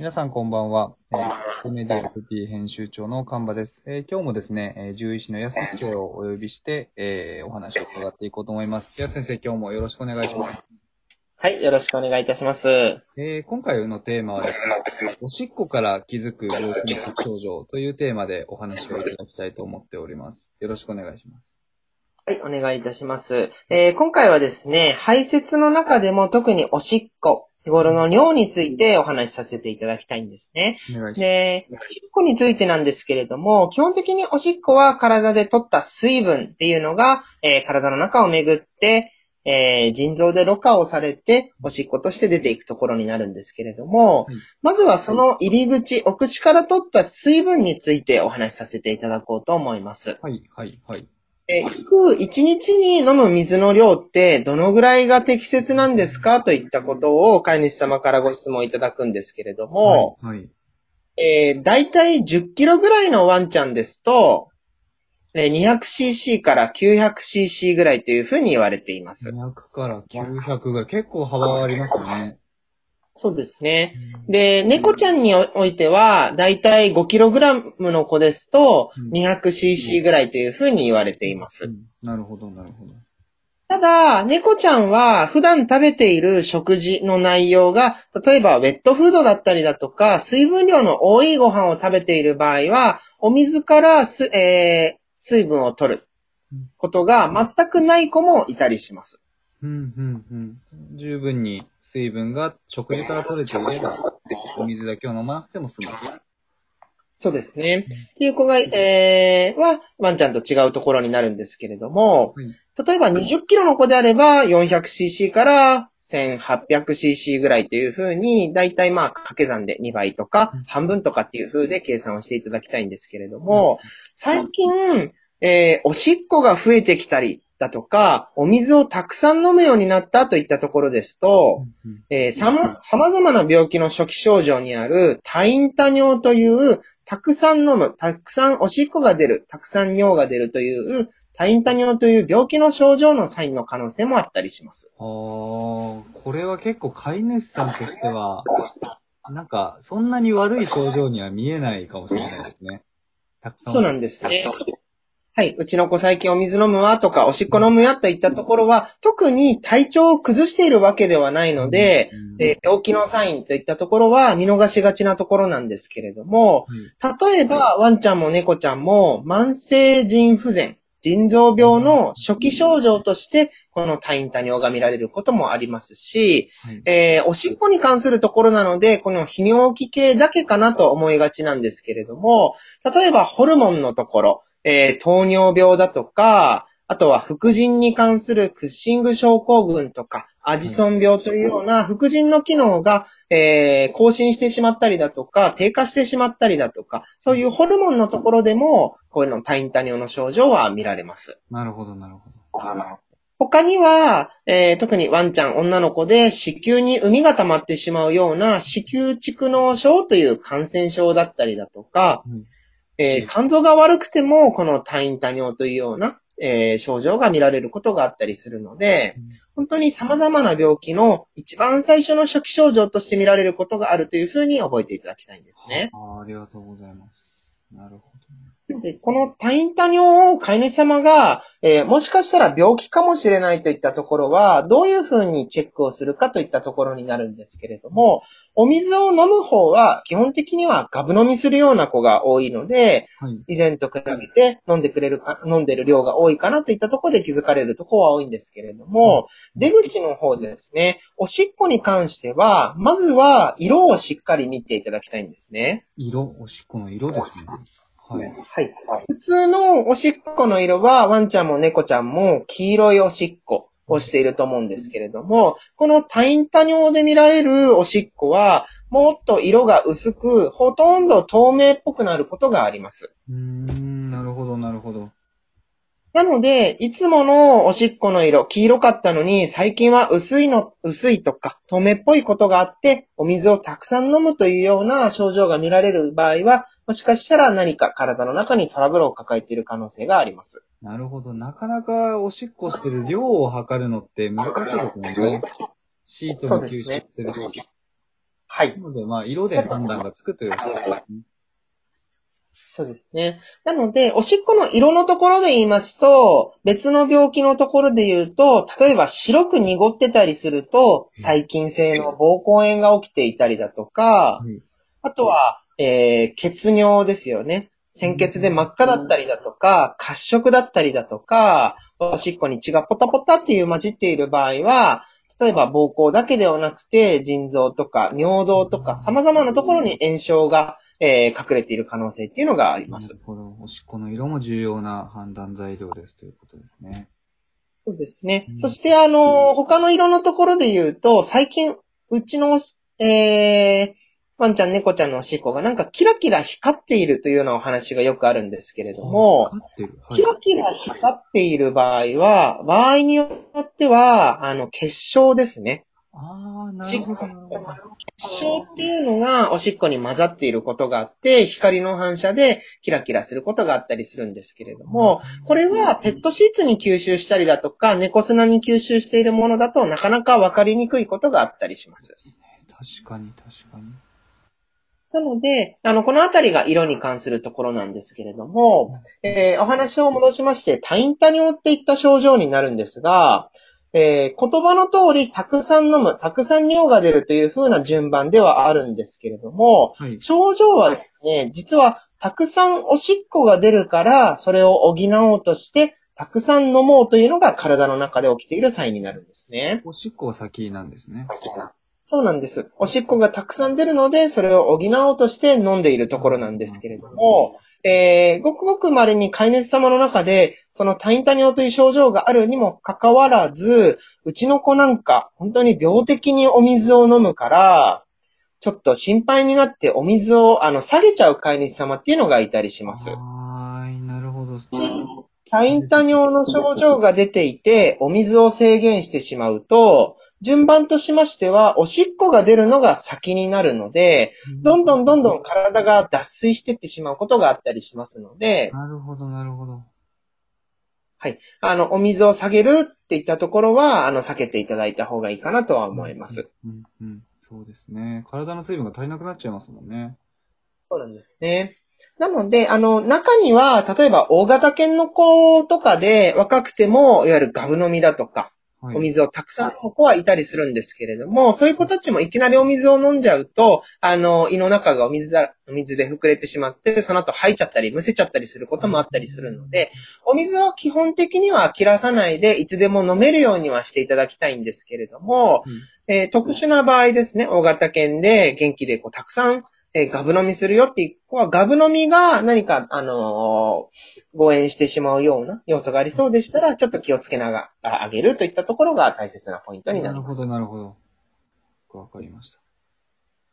皆さんこんばんは。えー、メディア FP 編集長の神場です。えー今日もですね、えー獣医師の安先生をお呼びして、えーお話を伺っていこうと思います。安先生、今日もよろしくお願いします。はい、よろしくお願いいたします。えー今回のテーマはですね、おしっこから気づく病気の症状というテーマでお話をいただきたいと思っております。よろしくお願いします。はい、お願いいたします。えー今回はですね、排泄の中でも特におしっこ、日頃の尿についてお話しさせていただきたいんですね。で、おしっこについてなんですけれども、基本的におしっこは体で取った水分っていうのが、えー体の中を巡って、えー腎臓でろ過をされて、おしっことして出ていくところになるんですけれども、はいまずはその入り口、お口から取った水分についてお話しさせていただこうと思います。はい、はい、はい。えー約1日に飲む水の量ってどのぐらいが適切なんですかといったことを飼い主様からご質問いただくんですけれども、はい、はい。えー、大体10キロぐらいのワンちゃんですと、えー 200cc から 900cc ぐらいというふうに言われています。200から900ぐらい、結構幅はありますね。そうですね。で、猫ちゃんにおいては、大体 5kg の子ですとうん 200cc ぐらいというふうに言われています。うんなるほど、なるほど。ただ、猫ちゃんは普段食べている食事の内容が、例えばウェットフードだったりだとか、水分量の多いご飯を食べている場合は、お水からす、えー水分を取ることが全くない子もいたりします。うん、うん、うん。十分に水分が食事から取れていれば、お水だけを飲まなくても済む。そうですね。っていう子が、えー、は、ワンちゃんと違うところになるんですけれども、はい例えば20キロの子であれば 400cc から 1800cc ぐらいというふうに、だいたいまあ掛け算で2倍とかうん半分とかっていうふうで計算をしていただきたいんですけれども、最近、えーおしっこが増えてきたりだとか、お水をたくさん飲むようになったといったところですと、うんえーさま、様々な病気の初期症状にある多飲多尿という、たくさん飲む、たくさんおしっこが出る、たくさん尿が出るという、多飲多尿という病気の症状のサインの可能性もあったりします。あー、これは結構飼い主さんとしては、なんか、そんなに悪い症状には見えないかもしれないですね。たくさん。そうなんですね。はい。うちの子最近お水飲むわとか、おしっこ飲むやといったところは、特に体調を崩しているわけではないので、うん、えー病気のサインといったところは見逃しがちなところなんですけれども、はい例えば、ワンちゃんも猫ちゃんも、慢性腎不全、腎臓病の初期症状として、この多飲多尿が見られることもありますし、はいえーおしっこに関するところなので、この泌尿器系だけかなと思いがちなんですけれども、例えばホルモンのところ、えー糖尿病だとか、あとは副腎に関するクッシング症候群とか、アジソン病というような副腎の機能が、えー更新してしまったりだとか、低下してしまったりだとか、そういうホルモンのところでも、こういうの多飲多尿の症状は見られます。なるほど、なるほど。他には、えー特にワンちゃん、女の子で子宮に膿が溜まってしまうような子宮蓄膿症という感染症だったりだとか、はいえー肝臓が悪くてもこの多飲多尿というような、えー症状が見られることがあったりするので、本当に様々な病気の一番最初の初期症状として見られることがあるというふうに覚えていただきたいんですね。あーありがとうございます。なるほでこの多飲多尿を飼い主様が、えーもしかしたら病気かもしれないといったところは、どういうふうにチェックをするかといったところになるんですけれども、お水を飲む方は基本的にはガブ飲みするような子が多いので、ど。はい。以前と比べて飲んでくれるか、飲んでる量が多いかなといったところで気づかれるところは多いんですけれども、出口の方ですね、おしっこに関しては、まずは色をしっかり見ていただきたいんですね。色、おしっこの色ですね。はい。はい。普通のおしっこの色は、ワンちゃんも猫ちゃんも黄色いおしっこをしていると思うんですけれども、この多飲多尿で見られるおしっこは、もっと色が薄く、ほとんど透明っぽくなることがあります。うーん、なるほど、なるほど。なので、いつものおしっこの色、黄色かったのに、最近は薄いの、薄いとか、透明っぽいことがあって、お水をたくさん飲むというような症状が見られる場合は、もしかしたら何か体の中にトラブルを抱えている可能性があります。なるほど。なかなかおしっこしてる量を測るのって難しいですもんね。シートも吸収してるし。はい。なので、まあ、色で判断がつくということですね。そうですね。なので、おしっこの色のところで言いますと、別の病気のところで言うと、例えば白く濁ってたりすると、細菌性の膀胱炎が起きていたりだとか、はい。あとは、えー、血尿ですよね。鮮血で真っ赤だったりだとか、褐色だったりだとか、おしっこに血がポタポタっていう混じっている場合は、例えば膀胱だけではなくて、腎臓とか尿道とか様々なところに炎症が、えー隠れている可能性っていうのがありますなる。ほど。おしっこの色も重要な判断材料ですということですね。そうですねうん。そして、あの、他の色のところで言うと、最近、うちの、えー、ワンちゃん、猫ちゃんのおしっこがなんかキラキラ光っているというようなお話がよくあるんですけれども。はいキ。ラキラ光っている場合は、場合によっては、あの、結晶ですね。ああ。なるほど結晶っていうのがおしっこに混ざっていることがあって、光の反射でキラキラすることがあったりするんですけれども、これはペットシーツに吸収したりだとか、猫砂に吸収しているものだとなかなかわかりにくいことがあったりします。確かに、確かに。なので、あの、このあたりが色に関するところなんですけれども、えーお話を戻しまして、多陰多尿っていった症状になるんですが、えー言葉の通り、たくさん飲む、たくさん尿が出るという風な順番ではあるんですけれども、はい。症状はですね、実はたくさんおしっこが出るから、それを補おうとして、たくさん飲もうというのが体の中で起きているサインになるんですね。おしっこが先なんですね。そうなんです。おしっこがたくさん出るので、それを補おうとして飲んでいるところなんですけれども、えー、ごくごく稀に飼い主様の中で、そのタインタ尿という症状があるにもかかわらず、うちの子なんか、本当に病的にお水を飲むから、ちょっと心配になってお水をあの下げちゃう飼い主様っていうのがいたりします。はーい、なるほど。タインタ尿の症状が出ていて、お水を制限してしまうと、順番としましては、おしっこが出るのが先になるので、どんどんどんどん体が脱水していってしまうことがあったりしますので、なるほど、なるほど。はい。あの、お水を下げるっていったところは、あの、避けていただいた方がいいかなとは思います。うん、うん。そうですね。体の水分が足りなくなっちゃいますもんね。そうなんですね。なので、あの、中には、例えば大型犬の子とかで若くても、いわゆるガブ飲みだとか、はい。お水をたくさん飲む子はいたりするんですけれども、そういう子たちもいきなりお水を飲んじゃうと、あの、胃の中がお水だ、お水で膨れてしまって、その後吐いちゃったり、むせちゃったりすることもあったりするので、お水は基本的には切らさないで、いつでも飲めるようにはしていただきたいんですけれども、うん。えー特殊な場合ですね、大型犬で元気でこうたくさん、えーガブ飲みするよっていう子は、ガブ飲みが何か、あのー誤嚥してしまうような要素がありそうでしたら、ちょっと気をつけながらあげるといったところが大切なポイントになります。なるほど、なるほど。わかりました。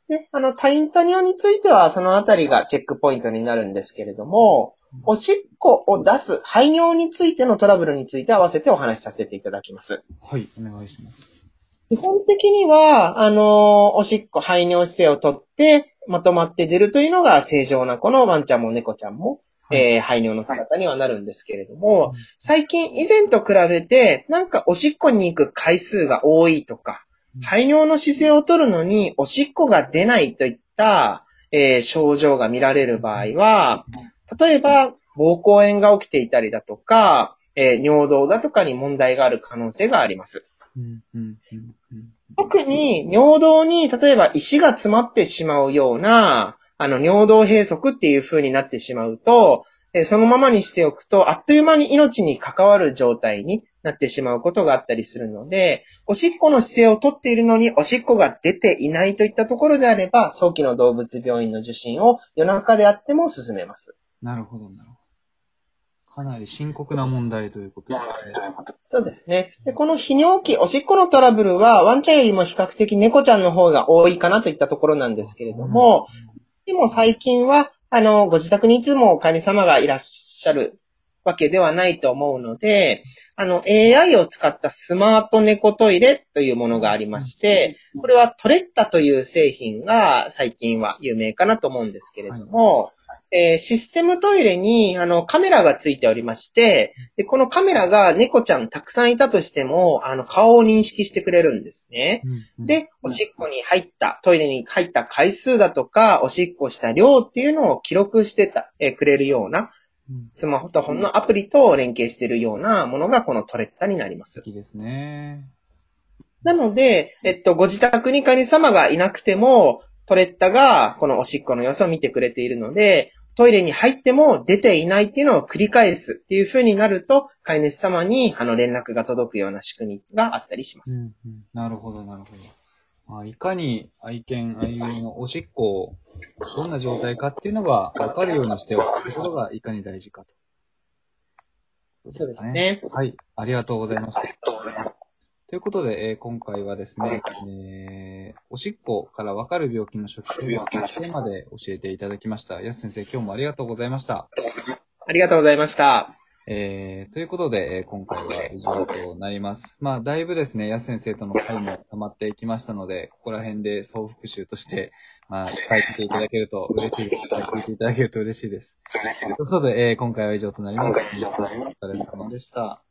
で、あの、タインタニオについては、そのあたりがチェックポイントになるんですけれども、おしっこを出す排尿についてのトラブルについて合わせてお話しさせていただきます。はい、お願いします。基本的には、あの、おしっこ排尿姿勢をとって、まとまって出るというのが正常なこのワンちゃんも猫ちゃんも、はいえー排尿の姿にはなるんですけれども、最近以前と比べて、なんかおしっこに行く回数が多いとかうん、排尿の姿勢をとるのにおしっこが出ないといった、えー症状が見られる場合は、例えば、膀胱炎が起きていたりだとか、えー尿道だとかに問題がある可能性があります。うん、うん、うん、うん。特に尿道に例えば石が詰まってしまうような、あの尿道閉塞っていう風になってしまうと、そのままにしておくと、あっという間に命に関わる状態になってしまうことがあったりするので、おしっこの姿勢をとっているのにおしっこが出ていないといったところであれば、早期の動物病院の受診を夜中であっても進めます。なるほど、なるほど。かなり深刻な問題ということですね。そうですね。で、この泌尿器、おしっこのトラブルは、ワンちゃんよりも比較的猫ちゃんの方が多いかなといったところなんですけれども、でも最近は、あの、ご自宅にいつもお金様がいらっしゃるわけではないと思うので、あの、AI を使ったスマート猫トイレというものがありまして、これはトレッタという製品が最近は有名かなと思うんですけれども、えーシステムトイレに、あの、カメラがついておりまして、で、このカメラが猫ちゃんたくさんいたとしても、あの、顔を認識してくれるんですね。うん、で、おしっこに入った、トイレに入った回数だとか、おしっこした量っていうのを記録してた、えーくれるような、うん、スマホと本のアプリと連携しているようなものがこのトレッタになります素。敵ですね。なので、えっと、ご自宅に飼い主様がいなくても、トレッタがこのおしっこの様子を見てくれているので、トイレに入っても出ていないっていうのを繰り返すっていう風になると、飼い主様にあの連絡が届くような仕組みがあったりします。うんうん、なるほど、なるほど。まあ、いかに愛犬、愛犬のおしっこをどんな状態かっていうのが分かるようにしておくことがいかに大事かと。そうですね。はい、ありがとうございました。ということで、えー今回はですね、えーおしっこから分かる病気の初期のテーマで教えていただきました。安先生、今日もありがとうございました。ありがとうございました。えー、ということで、えー今回は以上となります。まあ、だいぶですね、安先生との会も溜まっていきましたので、ここら辺で総復習として、まあ、書いていただけると嬉しいです。聞いていただけると嬉しいです。ということで、えー今回は以上となります。お疲れ様でした。